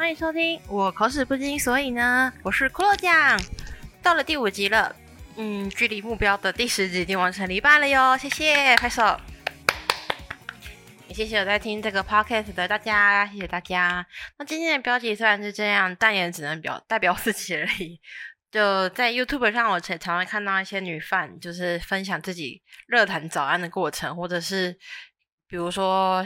欢迎收听我口齿不清，所以呢，我是骷髅酱，到了第五集了，嗯，距离目标的第十集已经完成了一半了哟，谢谢，拍手。也谢谢有在听这个 podcast 的大家，谢谢大家。那今天的标题虽然是这样，但也只能表代表自己而已。就在 YouTube 上，我常常会看到一些女犯，就是分享自己热谈早安的过程，或者是比如说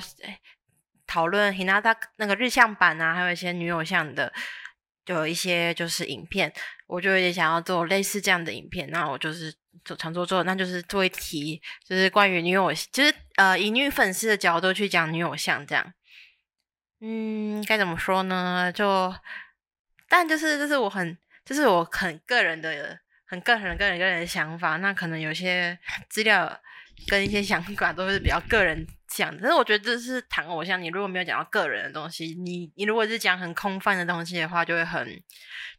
讨论 Hinata 那个日向版啊，还有一些女偶像的，就有一些就是影片，我就也想要做类似这样的影片。那我就是做常做做，那就是做一题，就是关于女偶，就是呃以女粉丝的角度去讲女偶像这样。嗯，该怎么说呢？就但就是就是我很。这是我很个人的、很个人、个人、个人的想法。那可能有些资料跟一些想法都是比较个人讲的。但是我觉得这是谈偶像，你如果没有讲到个人的东西，你你如果是讲很空泛的东西的话，就会很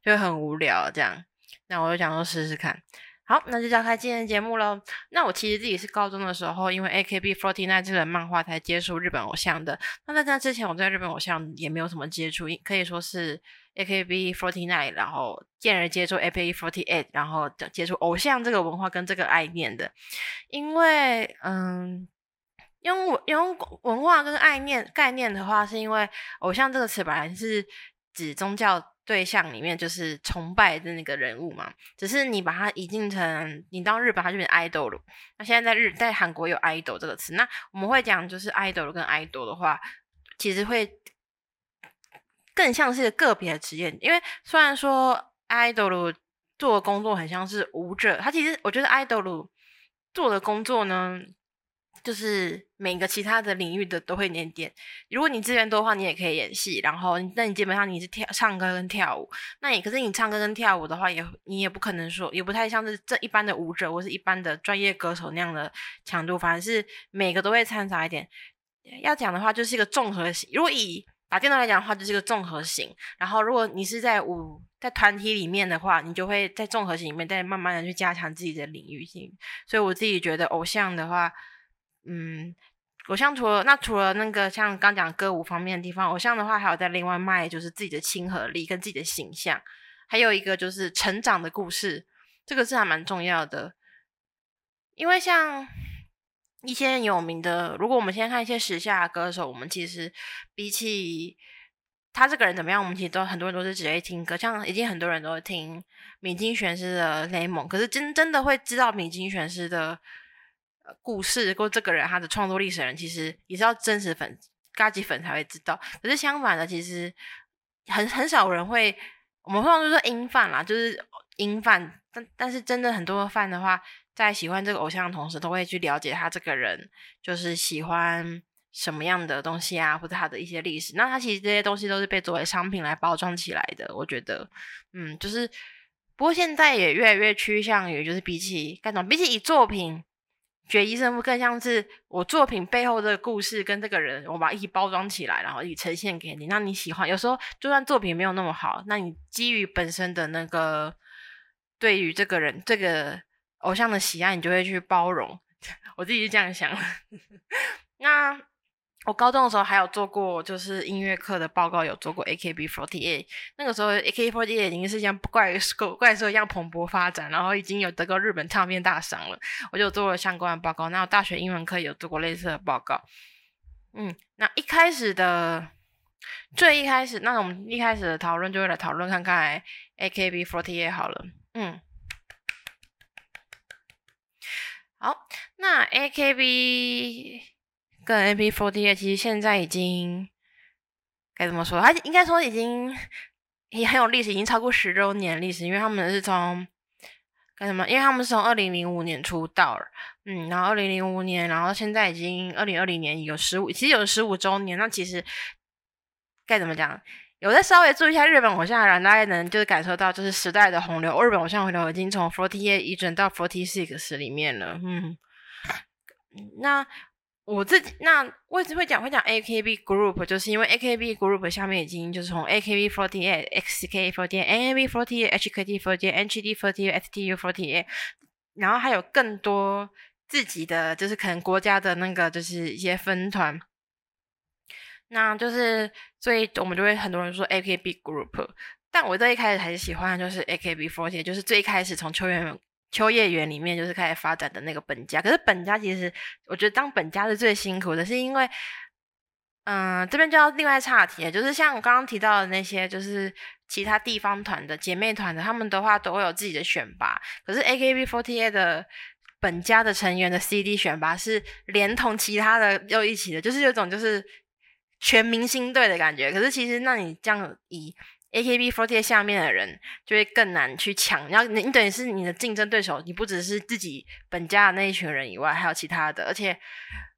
就会很无聊。这样，那我就想说试试看。好，那就召开今天的节目喽。那我其实自己是高中的时候，因为 AKB49 这个漫画才接触日本偶像的。那在那之前，我在日本偶像也没有什么接触，可以说是 AKB49，然后进而接触 AKB48，然后接触偶像这个文化跟这个概念的。因为，嗯，用用文化跟概念概念的话，是因为偶像这个词本来是指宗教。对象里面就是崇拜的那个人物嘛，只是你把它引进成你到日本，它就变 idol 了。那现在在日在韩国有 idol 这个词，那我们会讲就是 idol 跟 idol 的话，其实会更像是个别的职业。因为虽然说 idol 做的工作很像是舞者，他其实我觉得 idol 做的工作呢。就是每个其他的领域的都会点点。如果你资源多的话，你也可以演戏。然后，那你基本上你是跳唱歌跟跳舞。那你可是你唱歌跟跳舞的话，也你也不可能说，也不太像是这一般的舞者或是一般的专业歌手那样的强度。反而是每个都会掺杂一点。要讲的话，就是一个综合型。如果以打电脑来讲的话，就是一个综合型。然后，如果你是在舞在团体里面的话，你就会在综合型里面再慢慢的去加强自己的领域性。所以我自己觉得，偶像的话。嗯，偶像除了那除了那个像刚讲歌舞方面的地方，偶像的话还有在另外卖就是自己的亲和力跟自己的形象，还有一个就是成长的故事，这个是还蛮重要的。因为像一些有名的，如果我们先看一些时下歌手，我们其实比起他这个人怎么样，我们其实都很多人都是只会听歌，像已经很多人都会听米津玄师的雷蒙，可是真真的会知道米津玄师的。故事或这个人他的创作历史人，其实也是要真实粉、高级粉才会知道。可是相反的，其实很很少人会，我们通常都说音饭啦，就是音饭。但但是真的很多的饭的话，在喜欢这个偶像的同时，都会去了解他这个人，就是喜欢什么样的东西啊，或者他的一些历史。那他其实这些东西都是被作为商品来包装起来的。我觉得，嗯，就是不过现在也越来越趋向于，就是比起干什么，比起以作品。决医生更像是我作品背后的故事跟这个人，我把一起包装起来，然后一起呈现给你，让你喜欢。有时候就算作品没有那么好，那你基于本身的那个对于这个人、这个偶像的喜爱，你就会去包容。我自己是这样想。那。我高中的时候还有做过，就是音乐课的报告，有做过 AKB48。那个时候 AKB48 已经是像怪兽怪兽一样蓬勃发展，然后已经有得过日本唱片大赏了。我就做了相关的报告。那我大学英文课有做过类似的报告。嗯，那一开始的最一开始，那我们一开始的讨论就会来讨论看看 AKB48 好了。嗯，好，那 AKB。P Forty 其实现在已经该怎么说？它应该说已经也很有历史，已经超过十周年历史。因为他们是从干什么？因为他们是从二零零五年出道，嗯，然后二零零五年，然后现在已经二零二零年有十五，其实有十五周年。那其实该怎么讲？有在稍微注意一下日本偶像的人，大概能就是感受到，就是时代的洪流。日本偶像洪流已经从 Forty Eight 移转到 Forty Six 里面了。嗯，那。我自己那为什么会讲会讲 AKB Group，就是因为 AKB Group 下面已经就是从 AKB48、XK48、NAB48、HKT48、NGT48、STU48，然后还有更多自己的就是可能国家的那个就是一些分团，那就是所以我们就会很多人说 AKB group，但我最一开始还是喜欢就是 AKB48，就是最开始从秋叶秋叶原里面就是开始发展的那个本家。可是本家其实我觉得当本家是最辛苦的，是因为。嗯，这边就要另外岔题，就是像我刚刚提到的那些，就是其他地方团的姐妹团的，他们的话都会有自己的选拔。可是 AKB48 的本家的成员的 CD 选拔是连同其他的又一起的，就是有种就是全明星队的感觉。可是其实，那你这样以 AKB48 下面的人就会更难去抢，然后你你等于是你的竞争对手，你不只是自己本家的那一群人以外，还有其他的，而且。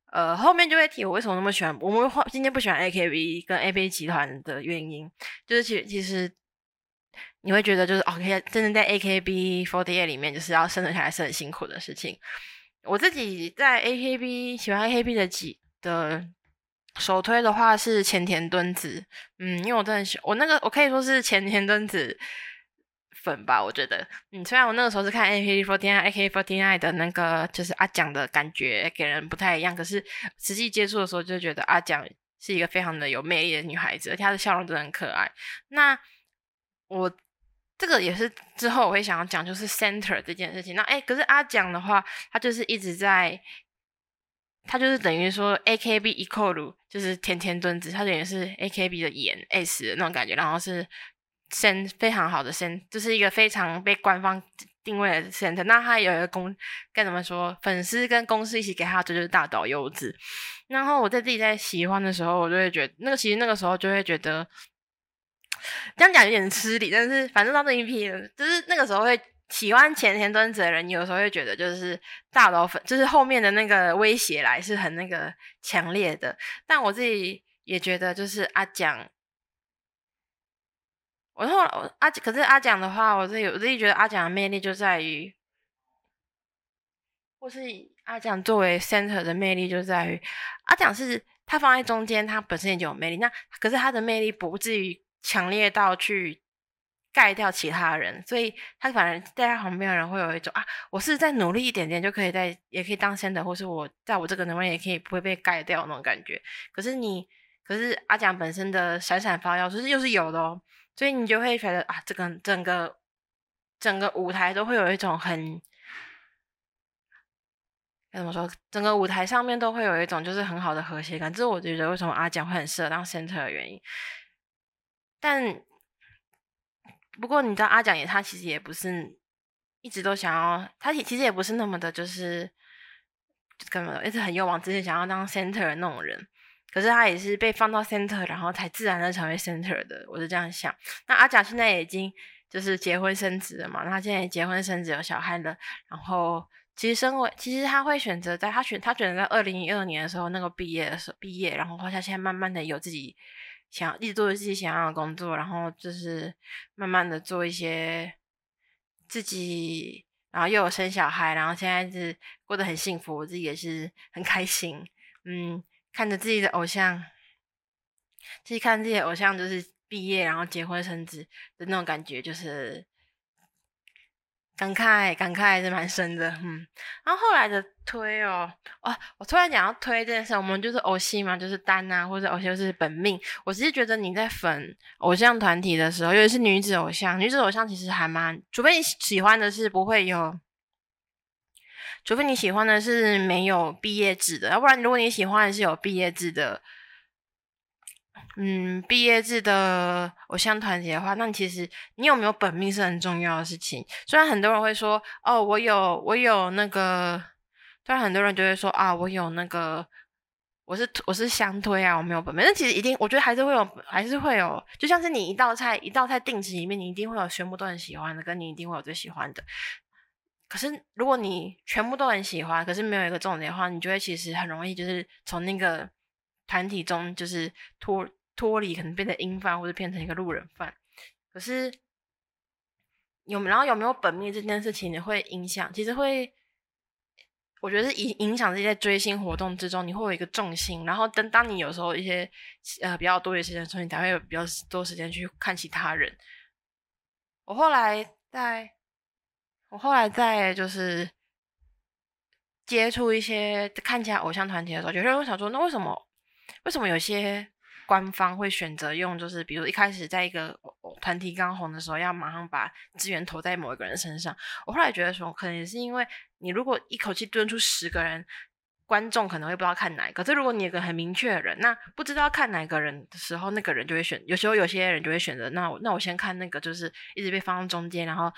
呃，后面就会提我为什么那么喜欢，我们今天不喜欢 AKB 跟 AB 集团的原因，就是其其实你会觉得就是 OK，真的在 AKB48 里面就是要生存下来是很辛苦的事情。我自己在 AKB 喜欢 AKB 的几的首推的话是前田敦子，嗯，因为我真的喜我那个我可以说是前田敦子。粉吧，我觉得，嗯，虽然我那个时候是看 AKB48、AKB49 的那个，就是阿蒋的感觉给人不太一样，可是实际接触的时候就觉得阿蒋是一个非常的有魅力的女孩子，而且她的笑容真的很可爱。那我这个也是之后我会想要讲，就是 center 这件事情。那哎，可是阿蒋的话，她就是一直在，他就是等于说 AKB equal 就是甜甜墩子，他等于是 AKB 的眼 S 的那种感觉，然后是。声非常好的声就是一个非常被官方定位的 cent。那他有一个公该怎么说？粉丝跟公司一起给他，这就是大导优子。然后我在自己在喜欢的时候，我就会觉得那个其实那个时候就会觉得这样讲有点吃力，但是反正到这一批，就是那个时候会喜欢前田敦子的人，有时候会觉得就是大导粉，就是后面的那个威胁来是很那个强烈的。但我自己也觉得就是阿蒋。我后来阿可是阿蒋的话，我自己我自己觉得阿蒋的魅力就在于，或是阿蒋作为 center 的魅力就在于，阿蒋是他放在中间，他本身也就有魅力。那可是他的魅力不至于强烈到去盖掉其他人，所以他反而在他旁边的人会有一种啊，我是再努力一点点就可以在也可以当 center，或是我在我这个能力也可以不会被盖掉那种感觉。可是你可是阿蒋本身的闪闪发耀，就是又是有的哦。所以你就会觉得啊，这个整个整个舞台都会有一种很该怎么说？整个舞台上面都会有一种就是很好的和谐感，这是我觉得为什么阿蒋会很适合当 center 的原因。但不过你知道，阿蒋也他其实也不是一直都想要，他其实也不是那么的，就是根本一直很勇往直前想要当 center 的那种人。可是他也是被放到 center，然后才自然的成为 center 的，我是这样想。那阿蒋现在已经就是结婚生子了嘛，那他现在结婚生子有小孩了，然后其实身为其实他会选择在他选他选择在二零一二年的时候那个毕业的时候毕业，然后他现在慢慢的有自己想一直做自己想要的工作，然后就是慢慢的做一些自己，然后又有生小孩，然后现在是过得很幸福，我自己也是很开心，嗯。看着自己的偶像，自己看自己的偶像，就是毕业然后结婚生子的那种感觉，就是感慨感慨还是蛮深的，嗯。然后后来的推哦，哦，我突然讲要推这件事，我们就是偶戏嘛，就是单啊，或者偶像就是本命。我其实觉得你在粉偶像团体的时候，尤其是女子偶像，女子偶像其实还蛮，除非你喜欢的是不会有。除非你喜欢的是没有毕业制的，要不然如果你喜欢的是有毕业制的，嗯，毕业制的偶像团体的话，那其实你有没有本命是很重要的事情。虽然很多人会说，哦，我有，我有那个，虽然很多人就会说，啊，我有那个，我是我是相推啊，我没有本命。但其实一定，我觉得还是会有，还是会有，就像是你一道菜，一道菜定制里面，你一定会有全部都很喜欢的，跟你一定会有最喜欢的。可是，如果你全部都很喜欢，可是没有一个重点的话，你就会其实很容易就是从那个团体中就是脱脱离，可能变成音范或者变成一个路人范。可是有然后有没有本命这件事情，你会影响，其实会，我觉得是影影响这些追星活动之中，你会有一个重心。然后等当你有时候一些呃比较多的时间的时候，你才会有比较多时间去看其他人。我后来在。我后来在就是接触一些看起来偶像团体的时候，有些人会想说，那为什么为什么有些官方会选择用，就是比如一开始在一个团体刚红的时候，要马上把资源投在某一个人身上。我后来觉得说，可能也是因为你如果一口气蹲出十个人，观众可能会不知道看哪一个。这如果你有个很明确的人，那不知道看哪个人的时候，那个人就会选。有时候有些人就会选择，那那我先看那个，就是一直被放在中间，然后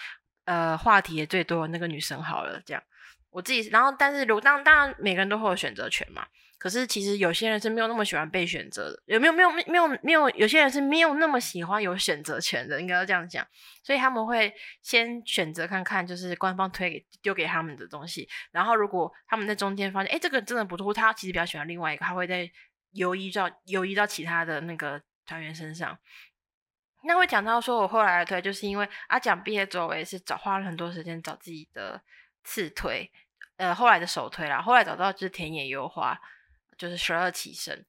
呃话题也最多的那个女生好了，这样。我自己，然后但是如当当然每个人都会有选择权嘛。可是其实有些人是没有那么喜欢被选择的，有没有没有没有没有有些人是没有那么喜欢有选择权的，应该要这样讲。所以他们会先选择看看，就是官方推给丢给他们的东西。然后如果他们在中间发现，哎，这个真的不错，他其实比较喜欢另外一个，他会在游移到游移到其他的那个团员身上。那会讲到说，我后来推就是因为阿蒋毕业之后，我也是找花了很多时间找自己的次推，呃，后来的首推啦，后来找到就是田野优花。就是十二起身，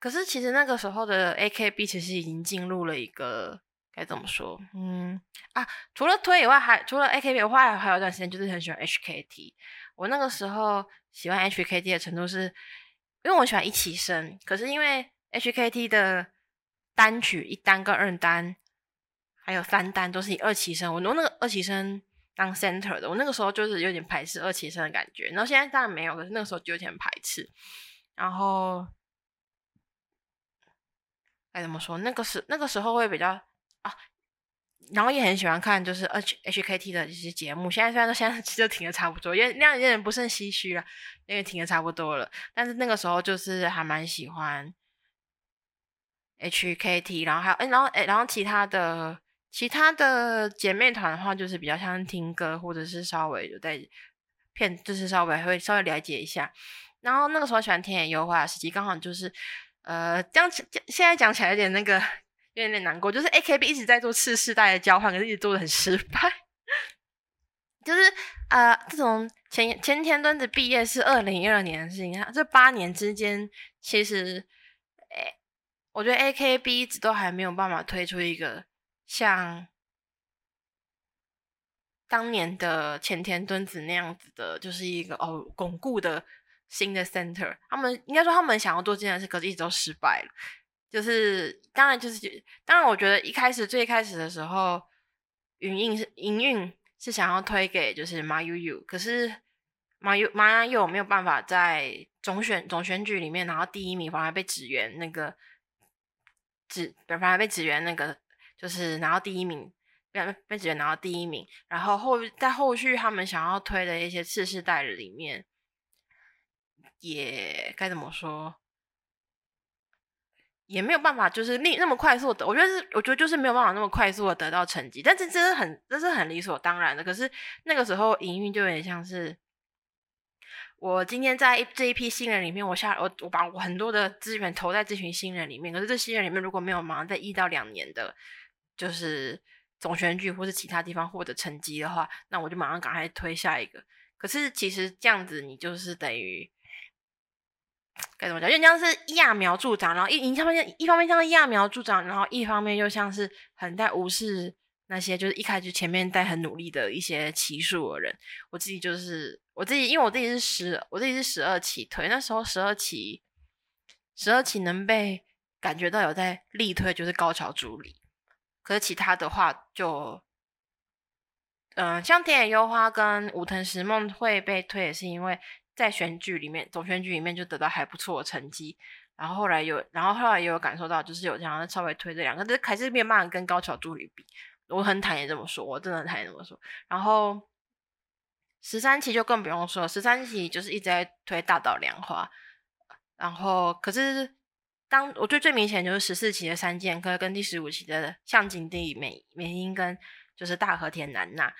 可是其实那个时候的 AKB 其实已经进入了一个该怎么说？嗯啊，除了推以外，还除了 AKB 以外，还有一段时间就是很喜欢 HKT。我那个时候喜欢 HKT 的程度是，因为我喜欢一起身，可是因为 HKT 的单曲一单跟二单还有三单都是以二起身，我弄那个二起身当 center 的，我那个时候就是有点排斥二起身的感觉。然后现在当然没有，可是那个时候就有点排斥。然后该怎么说？那个时那个时候会比较啊，然后也很喜欢看就是 H H K T 的一些节目。现在虽然说现在 其实停的差不多，因为那样有点不甚唏嘘了，因为停的差不多了。但是那个时候就是还蛮喜欢 H K T，然后还有哎，然后哎，然后其他的其他的姐妹团的话，就是比较像听歌，或者是稍微有在片，就是稍微会稍微了解一下。然后那个时候喜欢田野优化的时期，刚好就是，呃，这样现在讲起来有点那个，有点点难过。就是 A K B 一直在做次世代的交换，可是一直做的很失败。就是呃，这种前前田敦子毕业是二零一二年的事情，这八年之间，其实，哎，我觉得 A K B 一直都还没有办法推出一个像当年的前田敦子那样子的，就是一个哦巩固的。新的 center，他们应该说他们想要做这件事，可是一直都失败了。就是当然就是当然，我觉得一开始最开始的时候，云印是营运是想要推给就是马悠悠，可是马悠马悠没有办法在总选总选举里面拿到第一名，反而被指原那个指反而被指原那个就是拿到第一名，被被指原拿到第一名。然后后在后续他们想要推的一些次世代里面。也该怎么说，也没有办法，就是那那么快速的。我觉得是，我觉得就是没有办法那么快速的得到成绩。但是这是很，这是很理所当然的。可是那个时候营运就有点像是，我今天在这一批新人里面，我下我我把我很多的资源投在这群新人里面。可是这新人里面如果没有马上在一到两年的，就是总选举或是其他地方获得成绩的话，那我就马上赶快推下一个。可是其实这样子，你就是等于。该怎么讲？因为像是揠苗助长，然后一一方面一方面像是揠苗助长，然后一方面又像是很在无视那些就是一开始前面在很努力的一些奇数的人。我自己就是我自己，因为我自己是十，我自己是十二期推，那时候十二期十二期能被感觉到有在力推，就是高桥助理。可是其他的话，就嗯，像田野优花跟武藤石梦会被推，也是因为。在选举里面，总选举里面就得到还不错的成绩，然后后来有，然后后来也有感受到，就是有这样稍微推这两个，但是还是没有办法跟高桥助理比。我很坦言这么说，我真的很坦言这么说。然后十三期就更不用说，十三期就是一直在推大岛凉花，然后可是当我觉得最明显就是十四期的三剑客跟第十五期的向井地美美音跟就是大和田南娜。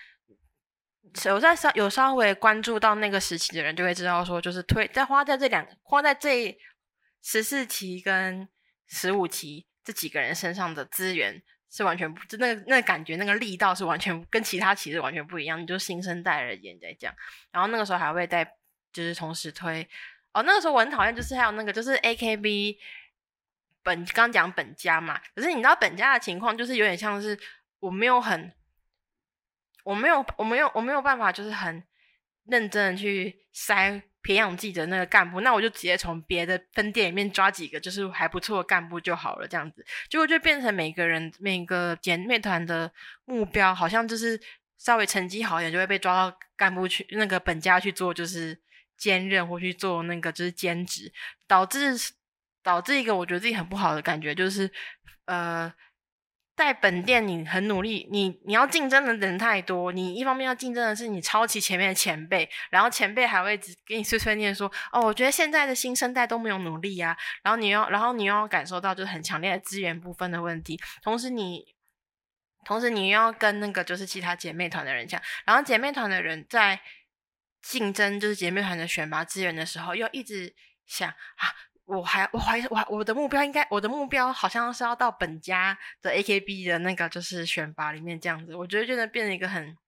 有在稍有稍微关注到那个时期的人，就会知道说，就是推在花在这两花在这十四期跟十五期这几个人身上的资源是完全不，就那个那感觉，那个力道是完全跟其他期是完全不一样。你就新生代而言在讲，然后那个时候还会在就是同时推哦，那个时候我很讨厌，就是还有那个就是 A K B 本刚讲本家嘛，可是你知道本家的情况就是有点像是我没有很。我没有，我没有，我没有办法，就是很认真的去筛培养自己的那个干部，那我就直接从别的分店里面抓几个就是还不错的干部就好了，这样子，结果就变成每个人每个姐妹团的目标，好像就是稍微成绩好一点就会被抓到干部去那个本家去做，就是兼任或去做那个就是兼职，导致导致一个我觉得自己很不好的感觉，就是呃。在本店，你很努力，你你要竞争的人太多，你一方面要竞争的是你超级前面的前辈，然后前辈还会给你碎碎念说，哦，我觉得现在的新生代都没有努力啊，然后你要，然后你要感受到就是很强烈的资源部分的问题，同时你，同时你又要跟那个就是其他姐妹团的人讲，然后姐妹团的人在竞争就是姐妹团的选拔资源的时候，又一直想啊。我还我怀疑我我的目标应该我的目标好像是要到本家的 AKB 的那个就是选拔里面这样子，我觉得真的变成一个很，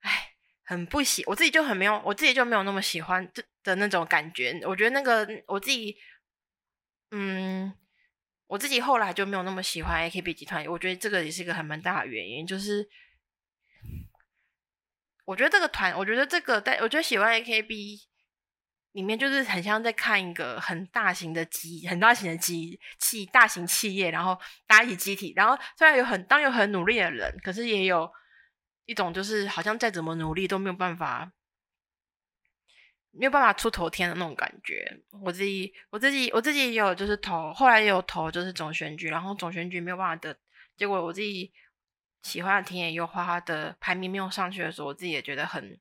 哎，很不喜我自己就很没有我自己就没有那么喜欢这的那种感觉。我觉得那个我自己，嗯，我自己后来就没有那么喜欢 AKB 集团。我觉得这个也是一个很蛮大的原因，就是我觉得这个团，我觉得这个但我觉得喜欢 AKB。里面就是很像在看一个很大型的机，很大型的机器，大型企业，然后大家一起集体，然后虽然有很当有很努力的人，可是也有一种就是好像再怎么努力都没有办法，没有办法出头天的那种感觉。我自己我自己我自己也有就是投，后来也有投就是总选举，然后总选举没有办法的结果，我自己喜欢的田野优花的排名没有上去的时候，我自己也觉得很，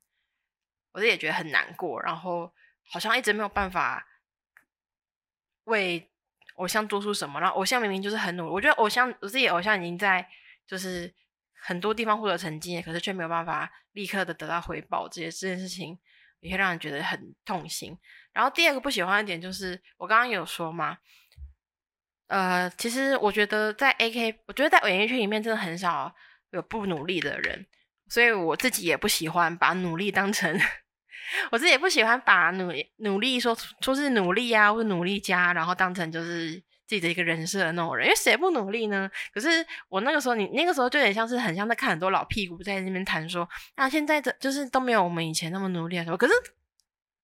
我自己也觉得很难过，然后。好像一直没有办法为偶像做出什么，然后偶像明明就是很努力，我觉得偶像我自己偶像已经在就是很多地方获得成绩，可是却没有办法立刻的得到回报，这些这件事情也会让人觉得很痛心。然后第二个不喜欢的点就是我刚刚有说嘛，呃，其实我觉得在 AK，我觉得在演艺圈里面真的很少有不努力的人，所以我自己也不喜欢把努力当成。我自己也不喜欢把努努力说说是努力啊，或者努力家，然后当成就是自己的一个人设的那种人，因为谁不努力呢？可是我那个时候，你那个时候就有点像是很像在看很多老屁股在那边谈说，啊，现在的就是都没有我们以前那么努力的时候。可是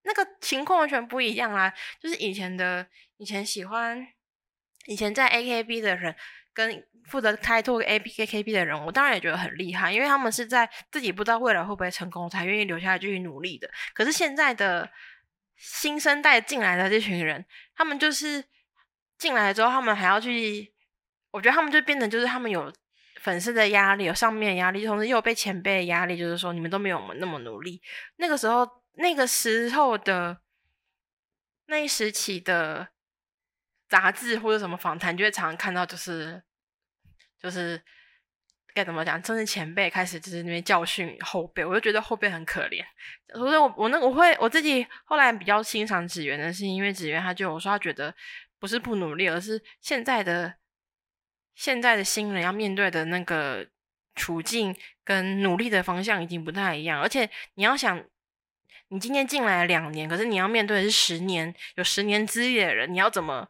那个情况完全不一样啦，就是以前的以前喜欢以前在 AKB 的人跟。负责开拓 A P K K B 的人，我当然也觉得很厉害，因为他们是在自己不知道未来会不会成功，才愿意留下来继续努力的。可是现在的新生代进来的这群人，他们就是进来之后，他们还要去，我觉得他们就变成就是他们有粉丝的压力，有上面压力，同时又有被前辈的压力，就是说你们都没有我们那么努力。那个时候，那个时候的那一时期的杂志或者什么访谈，就会常常看到，就是。就是该怎么讲，甚至前辈开始就是那边教训后辈，我就觉得后辈很可怜。所以，我我那我会我自己后来比较欣赏子源的是，因为子源他就我说他觉得不是不努力，而是现在的现在的新人要面对的那个处境跟努力的方向已经不太一样。而且你要想，你今天进来两年，可是你要面对的是十年有十年资历的人，你要怎么？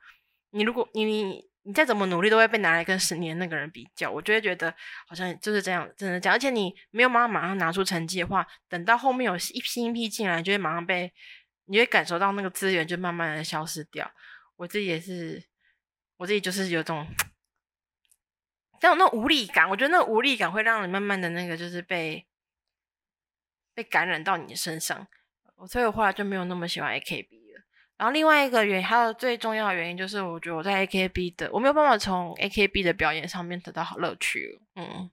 你如果你。你你再怎么努力，都会被拿来跟十年那个人比较。我就会觉得好像就是这样，真的这样。而且你没有马上马上拿出成绩的话，等到后面有一批一批进来，就会马上被，你会感受到那个资源就慢慢的消失掉。我自己也是，我自己就是有种，像那无力感。我觉得那无力感会让你慢慢的那个就是被被感染到你的身上。所以我后来就没有那么喜欢 AKB。然后另外一个原因，还有最重要的原因，就是我觉得我在 AKB 的，我没有办法从 AKB 的表演上面得到好乐趣。嗯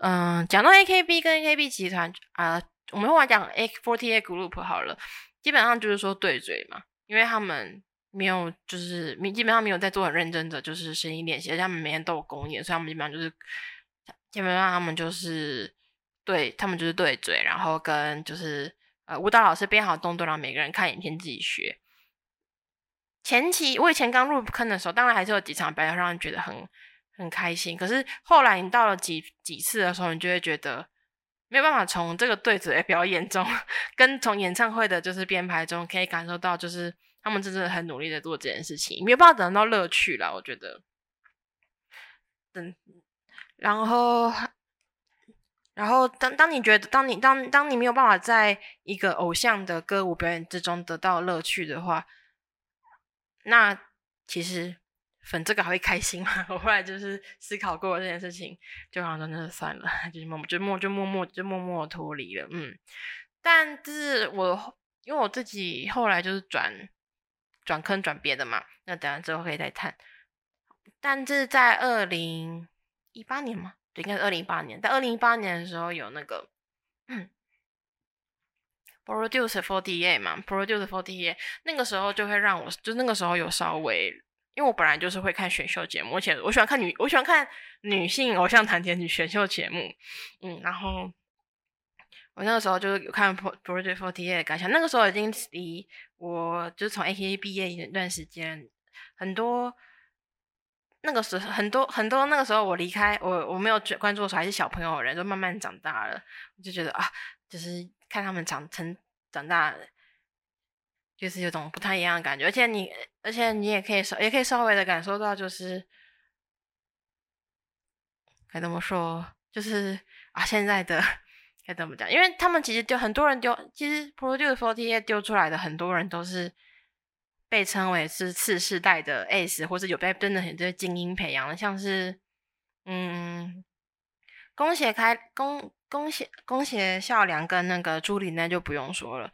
嗯，讲到 AKB 跟 AKB 集团啊，我们来讲 A48 Group 好了，基本上就是说对嘴嘛，因为他们没有就是基本上没有在做很认真的就是声音练习，而且他们每天都有公演，所以他们基本上就是基本上他们就是对他们就是对嘴，然后跟就是。呃，舞蹈老师编好动作，让每个人看影片自己学。前期我以前刚入坑的时候，当然还是有几场表演让人觉得很很开心。可是后来你到了几几次的时候，你就会觉得没有办法从这个对嘴的表演中，跟从演唱会的就是编排中，可以感受到就是他们真的很努力的做这件事情，没有办法得到乐趣了。我觉得，嗯，然后然后当当你觉得当你当当你没有办法在一个偶像的歌舞表演之中得到乐趣的话，那其实粉这个还会开心吗？我后来就是思考过这件事情，就好像真的算了，就是默默就默就默默就默默脱离了。嗯，但是我因为我自己后来就是转转坑转别的嘛，那等下之后可以再谈。但是在二零一八年吗？对，应该是二零一八年。在二零一八年的时候有那个。嗯 Produce Forty Eight 嘛，Produce Forty Eight 那个时候就会让我，就那个时候有稍微，因为我本来就是会看选秀节目，而且我喜欢看女，我喜欢看女性偶像团体女选秀节目，嗯，然后我那个时候就是有看 Produce Forty Eight 感想，那个时候已经离我就是从 A K A 毕业一段时间，很多那个时候很多很多那个时候我离开我我没有关注的时候还是小朋友人就慢慢长大了，我就觉得啊，就是。看他们长成长大，就是有种不太一样的感觉，而且你，而且你也可以稍，也可以稍微的感受到，就是该怎么说，就是啊，现在的该怎么讲？因为他们其实丢很多人丢，其实 Produce Forty 丢出来的很多人都是被称为是次世代的 Ace，或者有被真的很多精英培养的，像是嗯。宫胁开宫宫胁宫胁孝良跟那个朱琳那就不用说了，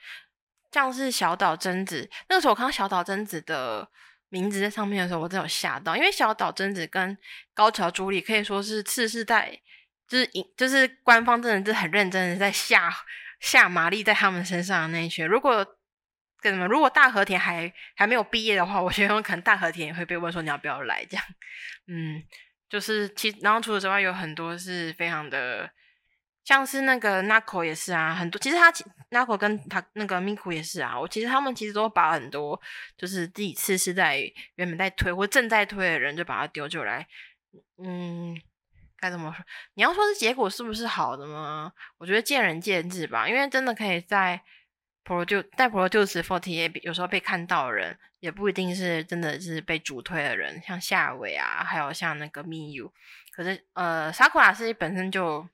像是小岛真子，那个时候我看到小岛真子的名字在上面的时候，我真有吓到，因为小岛真子跟高桥朱莉可以说是次世代，就是就是官方真的是很认真的在下下马力在他们身上的那一群。如果跟什么，如果大和田还还没有毕业的话，我觉得可能大和田也会被问说你要不要来这样，嗯。就是其，然后除此之外，有很多是非常的，像是那个 Nako 也是啊，很多其实他 Nako 跟他那个 Miku 也是啊，我其实他们其实都把很多就是第一次是在原本在推或正在推的人就把他丢出来，嗯，该怎么说？你要说是结果是不是好的吗？我觉得见仁见智吧，因为真的可以在。Produce 在 Produce Forty 有时候被看到的人，也不一定是真的是被主推的人，像夏伟啊，还有像那个 Miu。可是呃，Sakura 是本身就，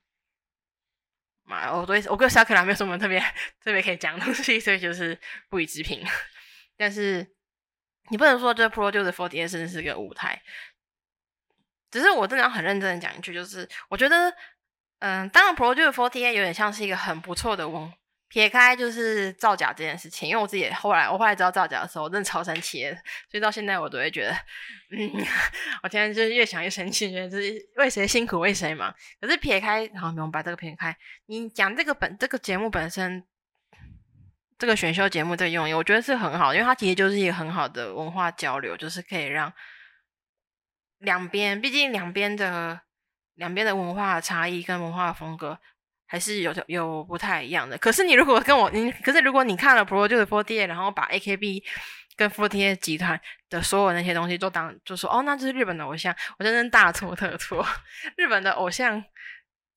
妈，我对我跟 Sakura 没有什么特别特别可以讲的东西，所以就是不予置评。但是你不能说这 Produce Forty 真的是个舞台，只是我真的要很认真的讲一句，就是我觉得，嗯，当然 Produce Forty 有点像是一个很不错的文。撇开就是造假这件事情，因为我自己后来我后来知道造假的时候，我真的超生气，所以到现在我都会觉得，嗯，我现在就是越想越生气，觉得就是为谁辛苦为谁忙。可是撇开，然后我们把这个撇开，你讲这个本这个节目本身，这个选秀节目这个用意，我觉得是很好，因为它其实就是一个很好的文化交流，就是可以让两边，毕竟两边的两边的文化差异跟文化风格。还是有有不太一样的。可是你如果跟我，你可是如果你看了 Pro 就是 Forty Eight，然后把 AKB 跟 Forty 集团的所有那些东西都当就说哦，那就是日本的偶像，我真的大错特错。日本的偶像，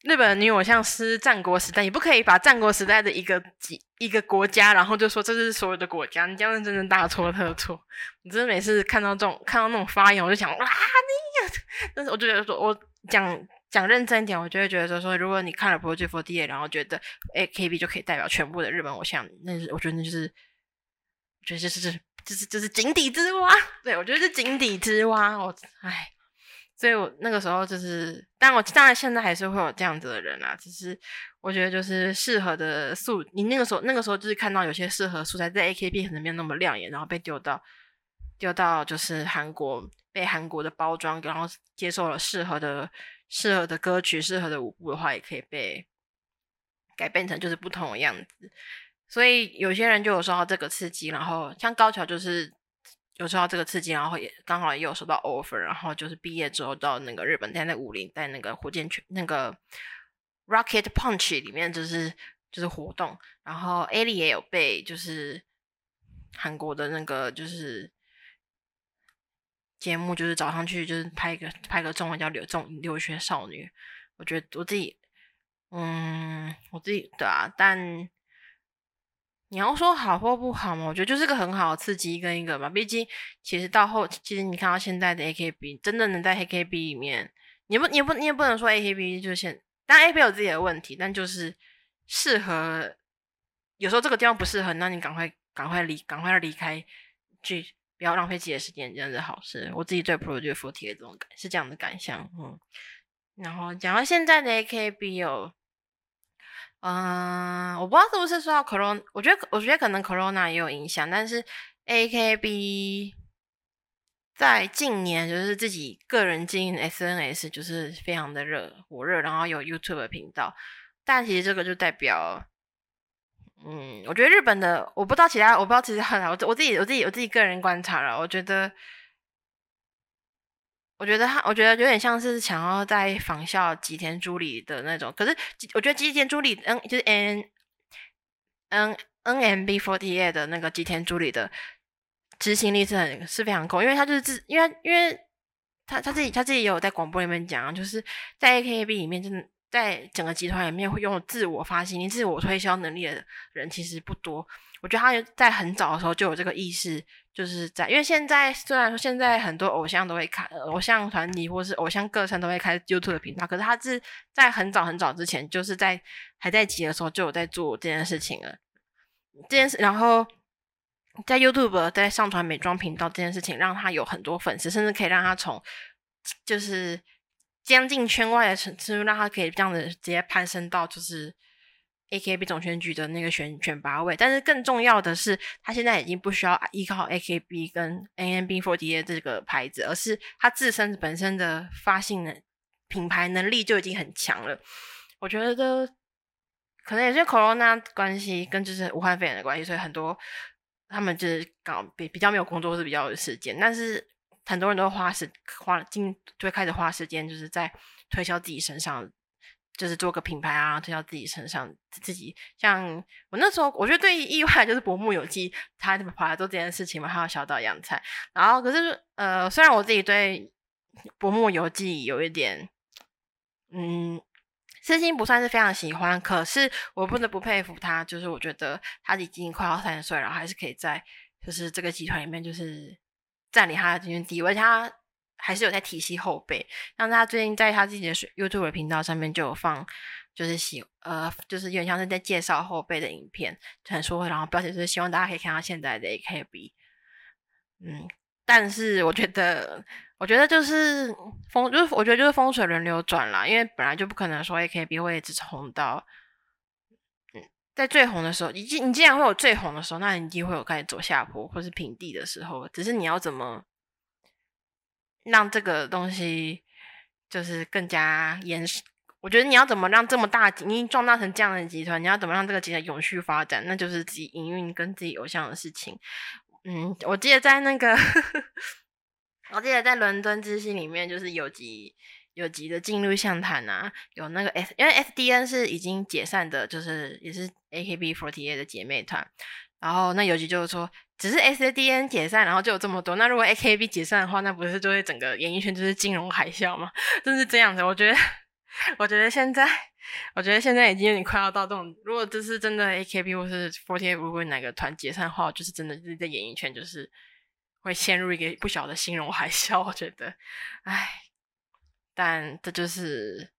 日本女偶像是战国时代，你不可以把战国时代的一个几一个国家，然后就说这是所有的国家，你这样真的大错特错。你真的每次看到这种看到那种发言，我就想哇，你，但是我就觉得说我讲。讲认真一点，我就会觉得说说，如果你看了《Project Forty Eight》，然后觉得 AKB 就可以代表全部的日本偶像，那是我觉得那就是，我觉得就是就是就是井底之蛙。对我觉得是井底之蛙。我唉，所以我那个时候就是，但我当然现在还是会有这样子的人啊。只是我觉得就是适合的素，你那个时候那个时候就是看到有些适合素材在 AKB 可能没有那么亮眼，然后被丢到丢到就是韩国被韩国的包装，然后接受了适合的。适合的歌曲、适合的舞步的话，也可以被改变成就是不同的样子。所以有些人就有受到这个刺激，然后像高桥就是有受到这个刺激，然后也刚好也有收到 offer，然后就是毕业之后到那个日本，在那武林，在那个火箭拳那个 Rocket Punch 里面就是就是活动，然后 A 莉也有被就是韩国的那个就是。节目就是早上去，就是拍一个拍个中文叫《留中留学少女》。我觉得我自己，嗯，我自己对啊。但你要说好或不好嘛，我觉得就是个很好的刺激跟一个嘛。毕竟其实到后，其实你看到现在的 AKB，真的能在 AKB 里面，你不你不你也不能说 AKB 就是现当然 A 有自己的问题，但就是适合。有时候这个地方不适合，那你赶快赶快离赶快离开，去不要浪费自己的时间，这样是好事。我自己对 Pro 就 Forty 的这种感是这样的感想，嗯。然后讲到现在的 AKB 有，嗯，我不知道是不是说到 Corona，我觉得我觉得可能 Corona 也有影响，但是 AKB 在近年就是自己个人经营 SNS 就是非常的热火热，然后有 YouTube 频道，但其实这个就代表。嗯，我觉得日本的我不知道其他，我不知道其他我我自己我自己我自己个人观察了，我觉得，我觉得他，我觉得有点像是想要在仿效吉田朱里的那种，可是我觉得吉田朱里，嗯，就是 N N N M B forty eight 的那个吉田朱里的执行力是很是非常够，因为他就是自，因为因为他他自己他自己也有在广播里面讲，就是在 A K B 里面真的。在整个集团里面，会拥有自我发行、自我推销能力的人其实不多。我觉得他在很早的时候就有这个意识，就是在因为现在虽然说现在很多偶像都会开偶像团体或是偶像个性都会开 YouTube 的频道，可是他是在很早很早之前，就是在还在集的时候就有在做这件事情了。这件事，然后在 YouTube 在上传美妆频道这件事情，让他有很多粉丝，甚至可以让他从就是。将近圈外的程度，让他可以这样子直接攀升到就是 A K B 总选举的那个选选拔位。但是更重要的是，他现在已经不需要依靠 A K B 跟 N M B Forty 这个牌子，而是他自身本身的发信的品牌能力就已经很强了。我觉得可能也是 Corona 关系跟就是武汉肺炎的关系，所以很多他们就是搞比比较没有工作是比较有时间，但是。很多人都花时花今就会开始花时间，就是在推销自己身上，就是做个品牌啊，推销自己身上自己。像我那时候，我觉得最意外就是薄木有机，他跑来做这件事情嘛，还有小岛洋菜。然后可是呃，虽然我自己对薄木有机有一点，嗯，私心不算是非常喜欢，可是我不得不佩服他，就是我觉得他已经快要三十岁了，还是可以在就是这个集团里面就是。占领他的军地位，他还是有在体系后背。像他最近在他自己的 YouTube 频道上面就有放，就是喜呃，就是有点像是在介绍后背的影片，传说，然后标题是希望大家可以看到现在的 AKB。嗯，但是我觉得，我觉得就是风，就是我觉得就是风水轮流转啦，因为本来就不可能说 AKB 会一直红到。在最红的时候，你既你既然会有最红的时候，那你一定会有开始走下坡或是平地的时候。只是你要怎么让这个东西就是更加延？我觉得你要怎么让这么大，你壮大成这样的集团，你要怎么让这个集团永续发展？那就是自己营运跟自己偶像的事情。嗯，我记得在那个，我记得在伦敦之星里面，就是有集。有集的进入相谈啊，有那个 S，因为 SDN 是已经解散的，就是也是 akb fortyea 的姐妹团。然后那有集就是说，只是 SDN 解散，然后就有这么多。那如果 AKB 解散的话，那不是就会整个演艺圈就是金融海啸吗？真是这样子。我觉得，我觉得现在，我觉得现在已经有点快要到这种。如果这是真的 AKB 或是 forty eight，如果哪个团解散的话，就是真的是在演艺圈就是会陷入一个不小的金融海啸。我觉得，唉。但这就是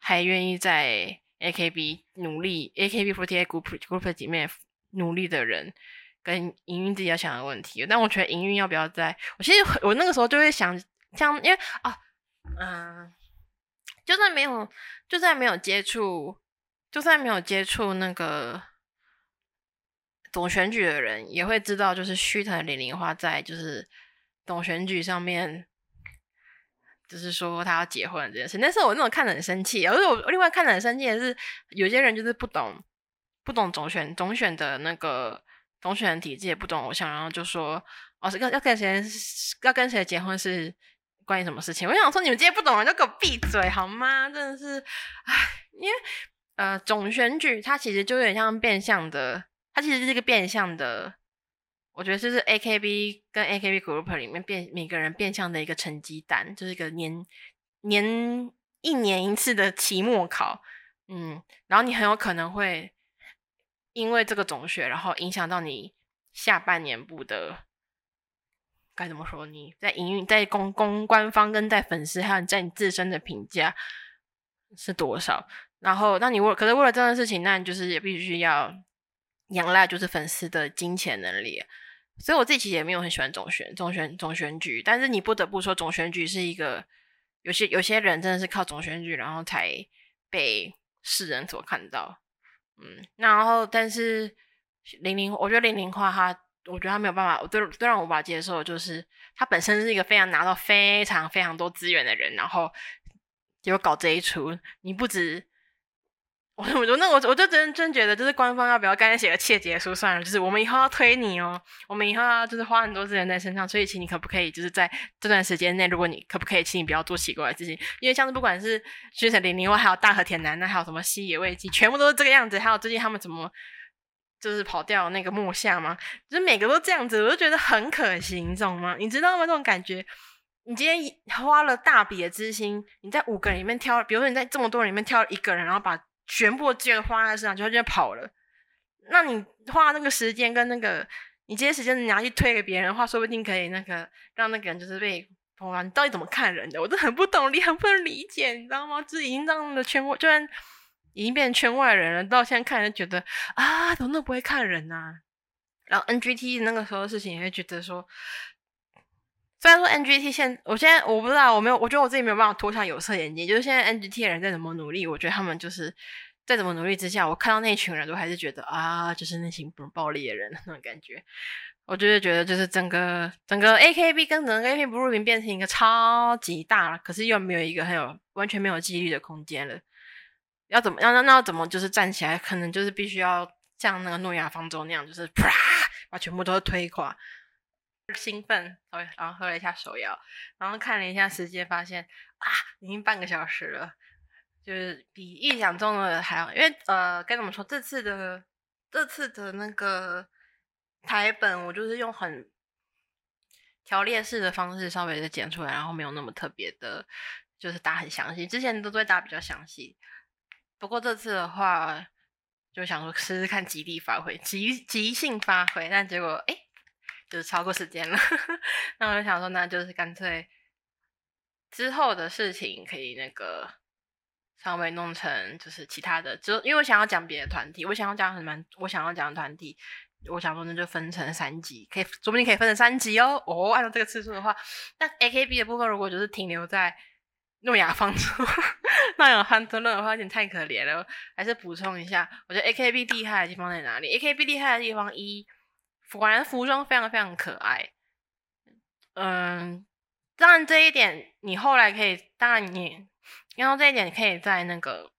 还愿意在 AKB 努力，AKB48 group group 里面努力的人，跟营运自己要想的问题。但我觉得营运要不要在？我其实我那个时候就会想，像因为啊，嗯，就算没有，就算没有接触，就算没有接触那个总选举的人，也会知道，就是虚藤零零花在就是总选举上面。就是说他要结婚这件事，但是我那种看的很生气，而且我另外看的很生气的是，有些人就是不懂不懂总选总选的那个总选体制，也不懂偶像，然后就说哦，要要跟谁要跟谁结婚是关于什么事情？我想说你们这些不懂的就给我闭嘴好吗？真的是，唉，因为呃总选举它其实就有点像变相的，它其实是一个变相的。我觉得这是 A K B 跟 A K B group 里面变每个人变相的一个成绩单，就是一个年年一年一次的期末考，嗯，然后你很有可能会因为这个总学，然后影响到你下半年部的该怎么说？你在营运、在公公官方跟在粉丝，还有在你自身的评价是多少？然后，那你为可是为了这件事情，那你就是也必须要仰赖就是粉丝的金钱能力。所以我自己其实也没有很喜欢总选、总选、总选举，但是你不得不说，总选举是一个有些有些人真的是靠总选举，然后才被世人所看到。嗯，然后但是零零，我觉得零零花他，我觉得他没有办法，最最让我无法接受就是他本身是一个非常拿到非常非常多资源的人，然后结果搞这一出，你不止。我我就那我我就真真觉得，就是官方要不要刚才写个切结书算了，就是我们以后要推你哦，我们以后要就是花很多资源在身上，所以请你可不可以就是在这段时间内，如果你可不可以，请你不要做奇怪的事情，因为像是不管是雪城零零或还有大和田南，那还有什么西野未纪，全部都是这个样子，还有最近他们怎么就是跑掉那个木下吗？就是每个都这样子，我就觉得很可惜，你懂吗？你知道吗？这种感觉，你今天花了大笔的资金，你在五个人里面挑，比如说你在这么多人里面挑一个人，然后把全部资源花在身上，就就跑了。那你花那个时间跟那个，你这些时间你拿去推给别人的话，说不定可以那个让那个人就是被哇，你到底怎么看人的？我都很不懂，你很不能理解，你知道吗？这已经让的圈外，就然已经变成圈外人了，到现在看人觉得啊，怎么都不会看人呐。然后 NGT 那个时候的事情也会觉得说，虽然说 NGT 现，我现在我不知道，我没有，我觉得我自己没有办法脱下有色眼镜。就是现在 NGT 的人再怎么努力，我觉得他们就是再怎么努力之下，我看到那群人都还是觉得啊，就是那群不暴力的人那种感觉。我就是觉得，就是整个整个 AKB 跟整个 a k b l u 变成一个超级大了，可是又没有一个很有完全没有纪律的空间了。要怎么样？那那要怎么就是站起来？可能就是必须要像那个诺亚方舟那样，就是啪把全部都推垮。兴奋，然后喝了一下手摇，然后看了一下时间，发现啊，已经半个小时了，就是比意想中的还要。因为呃，该怎么说？这次的这次的那个台本，我就是用很条列式的方式稍微的剪出来，然后没有那么特别的，就是打很详细。之前都会打比较详细。不过这次的话，就想说试试看极力发挥，即即兴发挥，但结果哎，就是超过时间了。那我就想说，那就是干脆之后的事情可以那个稍微弄成就是其他的，就因为我想要讲别的团体，我想要讲什么，我想要讲的团体，我想说那就分成三集，可以说不定可以分成三集哦。哦，按照这个次数的话，那 AKB 的部分如果就是停留在。诺亚方舟，诺亚方舟的话有点太可怜了，还是补充一下，我觉得 A K B 厉害的地方在哪里？A K B 厉害的地方一，果然服装非常非常可爱。嗯，当然这一点你后来可以，当然你，然后这一点你可以在那个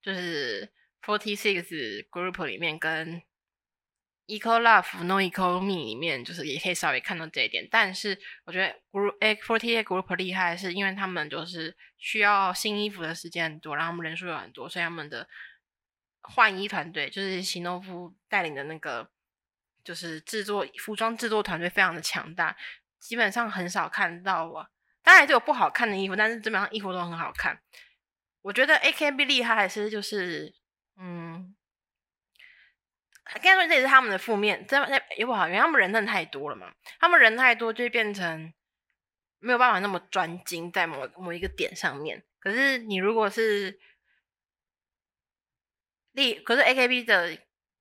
就是 Forty Six Group 里面跟。Eco Love No Eco Me 里面就是也可以稍微看到这一点，但是我觉得 Group A Forty Eight Group 厉害，是因为他们就是需要新衣服的时间很多，然后他们人数又很多，所以他们的换衣团队就是席诺夫带领的那个就是制作服装制作团队非常的强大，基本上很少看到啊，当然还是有不好看的衣服，但是基本上衣服都很好看。我觉得 AKB 厉害还是就是嗯。该说这也是他们的负面，这这也不好，因为他们人真的太多了嘛。他们人太多，就会变成没有办法那么专精在某某一个点上面。可是你如果是例，可是 A K B 的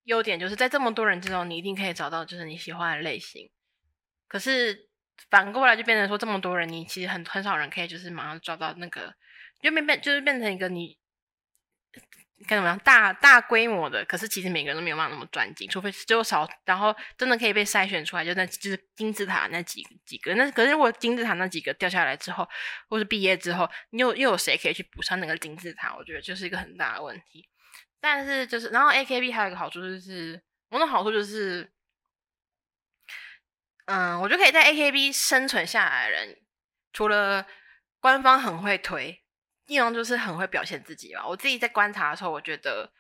优点就是在这么多人之中，你一定可以找到就是你喜欢的类型。可是反过来就变成说，这么多人，你其实很很少人可以就是马上抓到那个，就变变就是变成一个你。该怎么样？大大规模的，可是其实每个人都没有办法那么专精，除非只有少，然后真的可以被筛选出来，就那就是金字塔那几几个。那可是如果金字塔那几个掉下来之后，或是毕业之后，你又又有谁可以去补上那个金字塔？我觉得就是一个很大的问题。但是就是，然后 A K B 还有一个好处就是，某种好处就是，嗯，我觉得可以在 A K B 生存下来的人，除了官方很会推。地方就是很会表现自己吧。我自己在观察的时候，我觉得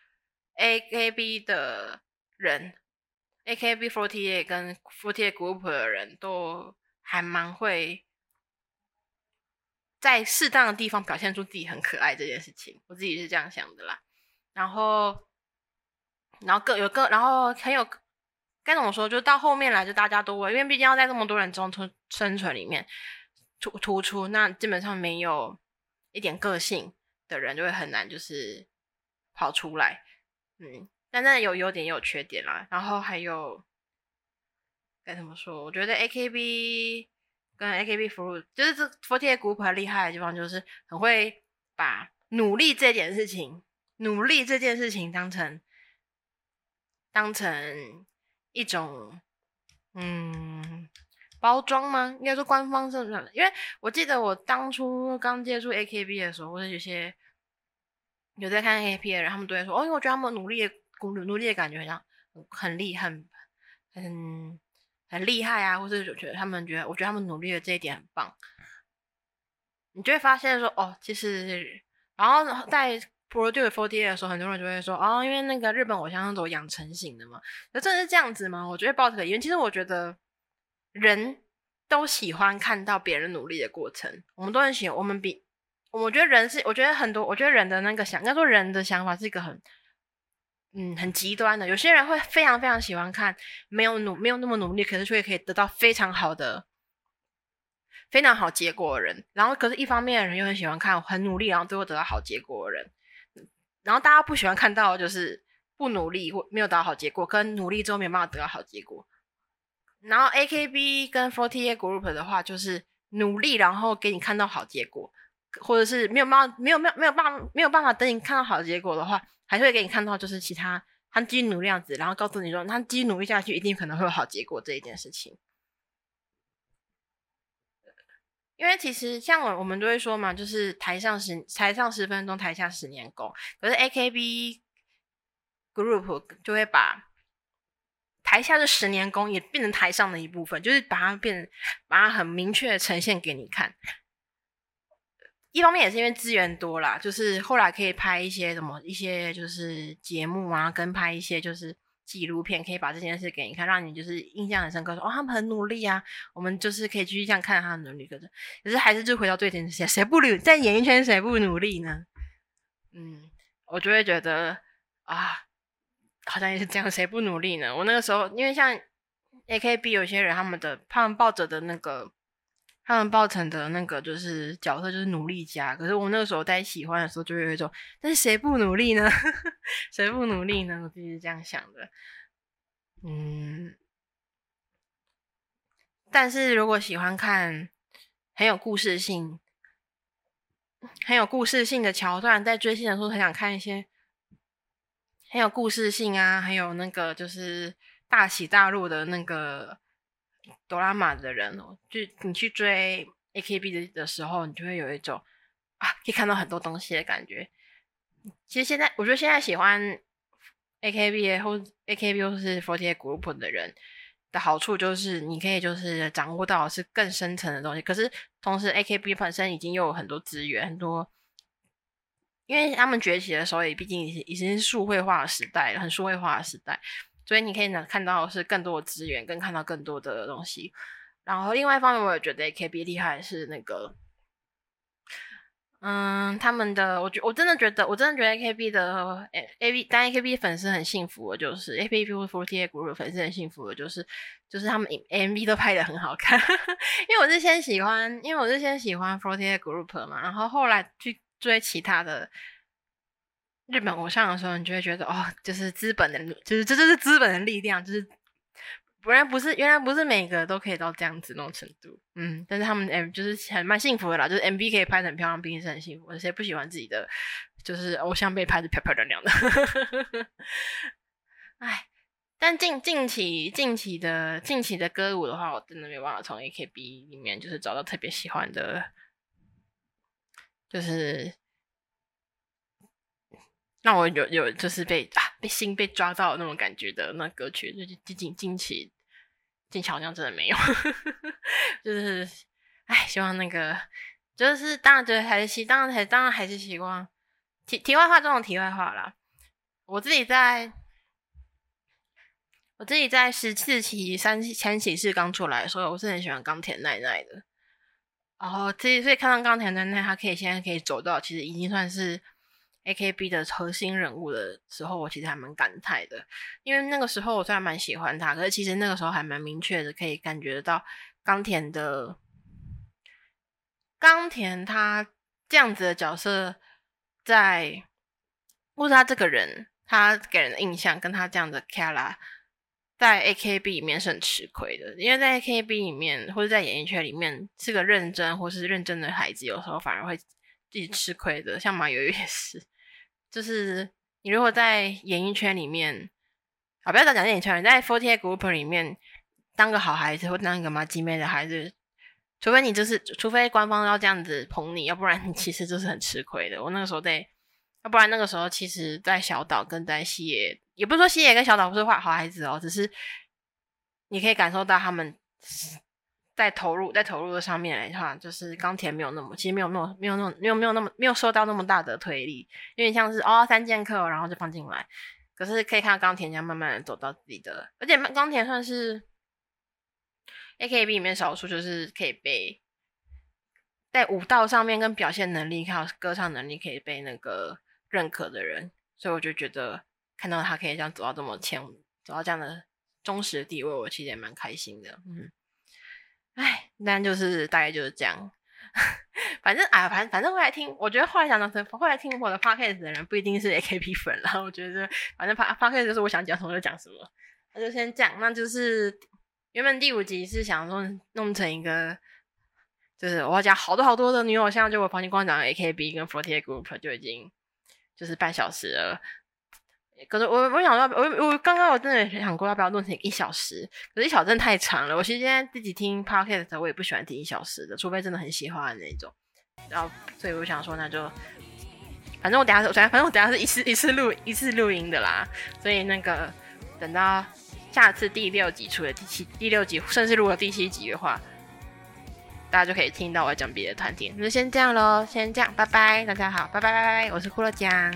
A K B 的人，A K B forty eight 跟 forty eight group 的人都还蛮会在适当的地方表现出自己很可爱这件事情。我自己是这样想的啦。然后，然后各有各，然后很有该怎么说？就到后面来，就大家都会，因为毕竟要在这么多人中生生存里面突突出，那基本上没有。一点个性，的人就会很难就是跑出来，嗯，但那有优点也有缺点啦。然后还有该怎么说？我觉得 AKB 跟 AKB Fruit 就是这 Forty Group 厉害的地方，就是很会把努力这件事情，努力这件事情当成当成一种嗯。包装吗？应该说官方是因为我记得我当初刚接触 AKB 的时候，或者有些有在看 AKB 的人，他们都在说：“哦，因为我觉得他们努力、努努力的感觉，好像很厉、很很很厉害啊。”或者就觉得他们觉得，我觉得他们努力的这一点很棒。你就会发现说：“哦，其实……然后在 Produce Forty 的时候，很多人就会说：‘哦，因为那个日本偶像都养成型的嘛。’那真的是这样子吗？我觉得抱这个疑问。其实我觉得。人都喜欢看到别人努力的过程，我们都很喜欢。我们比，我觉得人是，我觉得很多，我觉得人的那个想，应该说人的想法是一个很，嗯，很极端的。有些人会非常非常喜欢看没有努，没有那么努力，可是却可以得到非常好的、非常好结果的人。然后，可是一方面的人又很喜欢看很努力，然后最后得到好结果的人。然后大家不喜欢看到就是不努力或没有得到好结果，跟努力之后没有办法得到好结果。然后 A K B 跟 Forty Eight Group 的话，就是努力，然后给你看到好结果，或者是没有办法，没有没有没有办法，没有办法等你看到好结果的话，还是会给你看到就是其他他继续努力样子，然后告诉你说他继续努力下去，一定可能会有好结果这一件事情。因为其实像我我们都会说嘛，就是台上十台上十分钟，台下十年功。可是 A K B Group 就会把台下的十年功也变成台上的一部分，就是把它变，把它很明确呈现给你看。一方面也是因为资源多啦，就是后来可以拍一些什么一些就是节目啊，跟拍一些就是纪录片，可以把这件事给你看，让你就是印象很深刻，说哦他们很努力啊，我们就是可以继续这样看他的努力。可是可是还是就回到最前线，谁不努在演艺圈谁不努力呢？嗯，我就会觉得啊。好像也是这样，谁不努力呢？我那个时候，因为像 A K B 有些人，他们的他们抱着的那个，他们抱成的那个就是角色就是努力家。可是我那个时候在喜欢的时候，就有一种，但是谁不努力呢？谁不努力呢？我自己是这样想的。嗯，但是如果喜欢看很有故事性、很有故事性的桥段，在追星的时候很想看一些。很有故事性啊，还有那个就是大起大落的那个哆啦 A 的人哦，就你去追 AKB 的的时候，你就会有一种啊，可以看到很多东西的感觉。其实现在我觉得现在喜欢 AKB 或 AKB 或是 Forty Group 的人的好处就是，你可以就是掌握到是更深层的东西。可是同时 AKB 本身已经有很多资源，很多。因为他们崛起的时候，也毕竟已经是数位化的时代，很数位化的时代，所以你可以能看到是更多的资源，跟看到更多的东西。然后另外一方面，我也觉得 AKB 厉害是那个，嗯，他们的，我觉我真的觉得，我真的觉得 AKB 的 A B 当 AKB 粉丝很幸福的，就是 AKB Forty Eight Group 粉丝很幸福的，就是就是他们 MV 都拍的很好看。因为我是先喜欢，因为我是先喜欢 Forty Eight Group 嘛，然后后来去。追其他的日本偶像的时候，你就会觉得哦，就是资本的，就是这就是资本的力量，就是不然不是原来不是每个都可以到这样子那种程度，嗯，但是他们 M 就是很蛮幸福的啦，就是 MV 可以拍的很漂亮，毕竟是很幸福，谁不喜欢自己的就是偶像被拍的漂漂亮亮的？哎，但近近期近期的近期的歌舞的话，我真的没办法从 AKB 里面就是找到特别喜欢的。就是让我有有就是被啊被心被抓到那种感觉的那歌曲，就是近近近期近期好像真的没有，就是哎，希望那个就是当然觉得还是希，当然还当然还是希望题题外话这种题外话啦。我自己在我自己在十四期三千喜事刚出来的时候，我是很喜欢冈田奈奈的。然后，所以所以看到钢铁奈奈他可以现在可以走到，其实已经算是 A K B 的核心人物的时候，我其实还蛮感慨的。因为那个时候我虽然蛮喜欢他，可是其实那个时候还蛮明确的，可以感觉得到冈田的冈田他这样子的角色在，或者他这个人，他给人的印象跟他这样的 Kara，在 AKB 里面是很吃亏的，因为在 AKB 里面或者在演艺圈里面是个认真或是认真的孩子，有时候反而会自己吃亏的。像马友友也是，就是你如果在演艺圈里面，啊，不要讲演艺圈，你在 Forty Eight Group 里面当个好孩子或当一个妈鸡妹的孩子。除非你就是，除非官方要这样子捧你，要不然你其实就是很吃亏的。我那个时候在，要不然那个时候其实，在小岛跟在西野，也不是说西野跟小岛不是坏好孩子哦，只是你可以感受到他们在投入，在投入的上面来话，就是钢铁没有那么，其实没有那么，没有那么，没有没有那么，没有受到那么大的推力，有点像是哦三剑客，然后就放进来。可是可以看到钢铁这样慢慢的走到自己的，而且钢铁算是。A K B 里面少数就是可以被在舞蹈上面跟表现能力还有歌唱能力可以被那个认可的人，所以我就觉得看到他可以这样走到这么前，走到这样的忠实的地位，我其实也蛮开心的。嗯，但就是大概就是这样。反正哎，反正反正后来听，我觉得后来想到，后来听我的 podcast 的人不一定是 A K B 粉了。我觉得反正 podcast 就是我想讲什么就讲什么，那就先讲，那就是。原本第五集是想弄弄成一个，就是我要讲好多好多的女偶像，就我房间光讲 A K B 跟 Forty Group 就已经就是半小时了。可是我我想说，我我刚刚我真的想过要不要弄成一小时，可是一小时真的太长了。我其实现在自己听 Podcast 我也不喜欢听一小时的，除非真的很喜欢的那种。然后所以我想说，那就反正我等下，反正我等下是一次一次录一次录音的啦。所以那个等到。下次第六集出了第七、第六集，甚至如果第七集的话，大家就可以听到我讲别的团体。那就先这样喽，先这样，拜拜，大家好，拜拜拜拜，我是骷髅酱。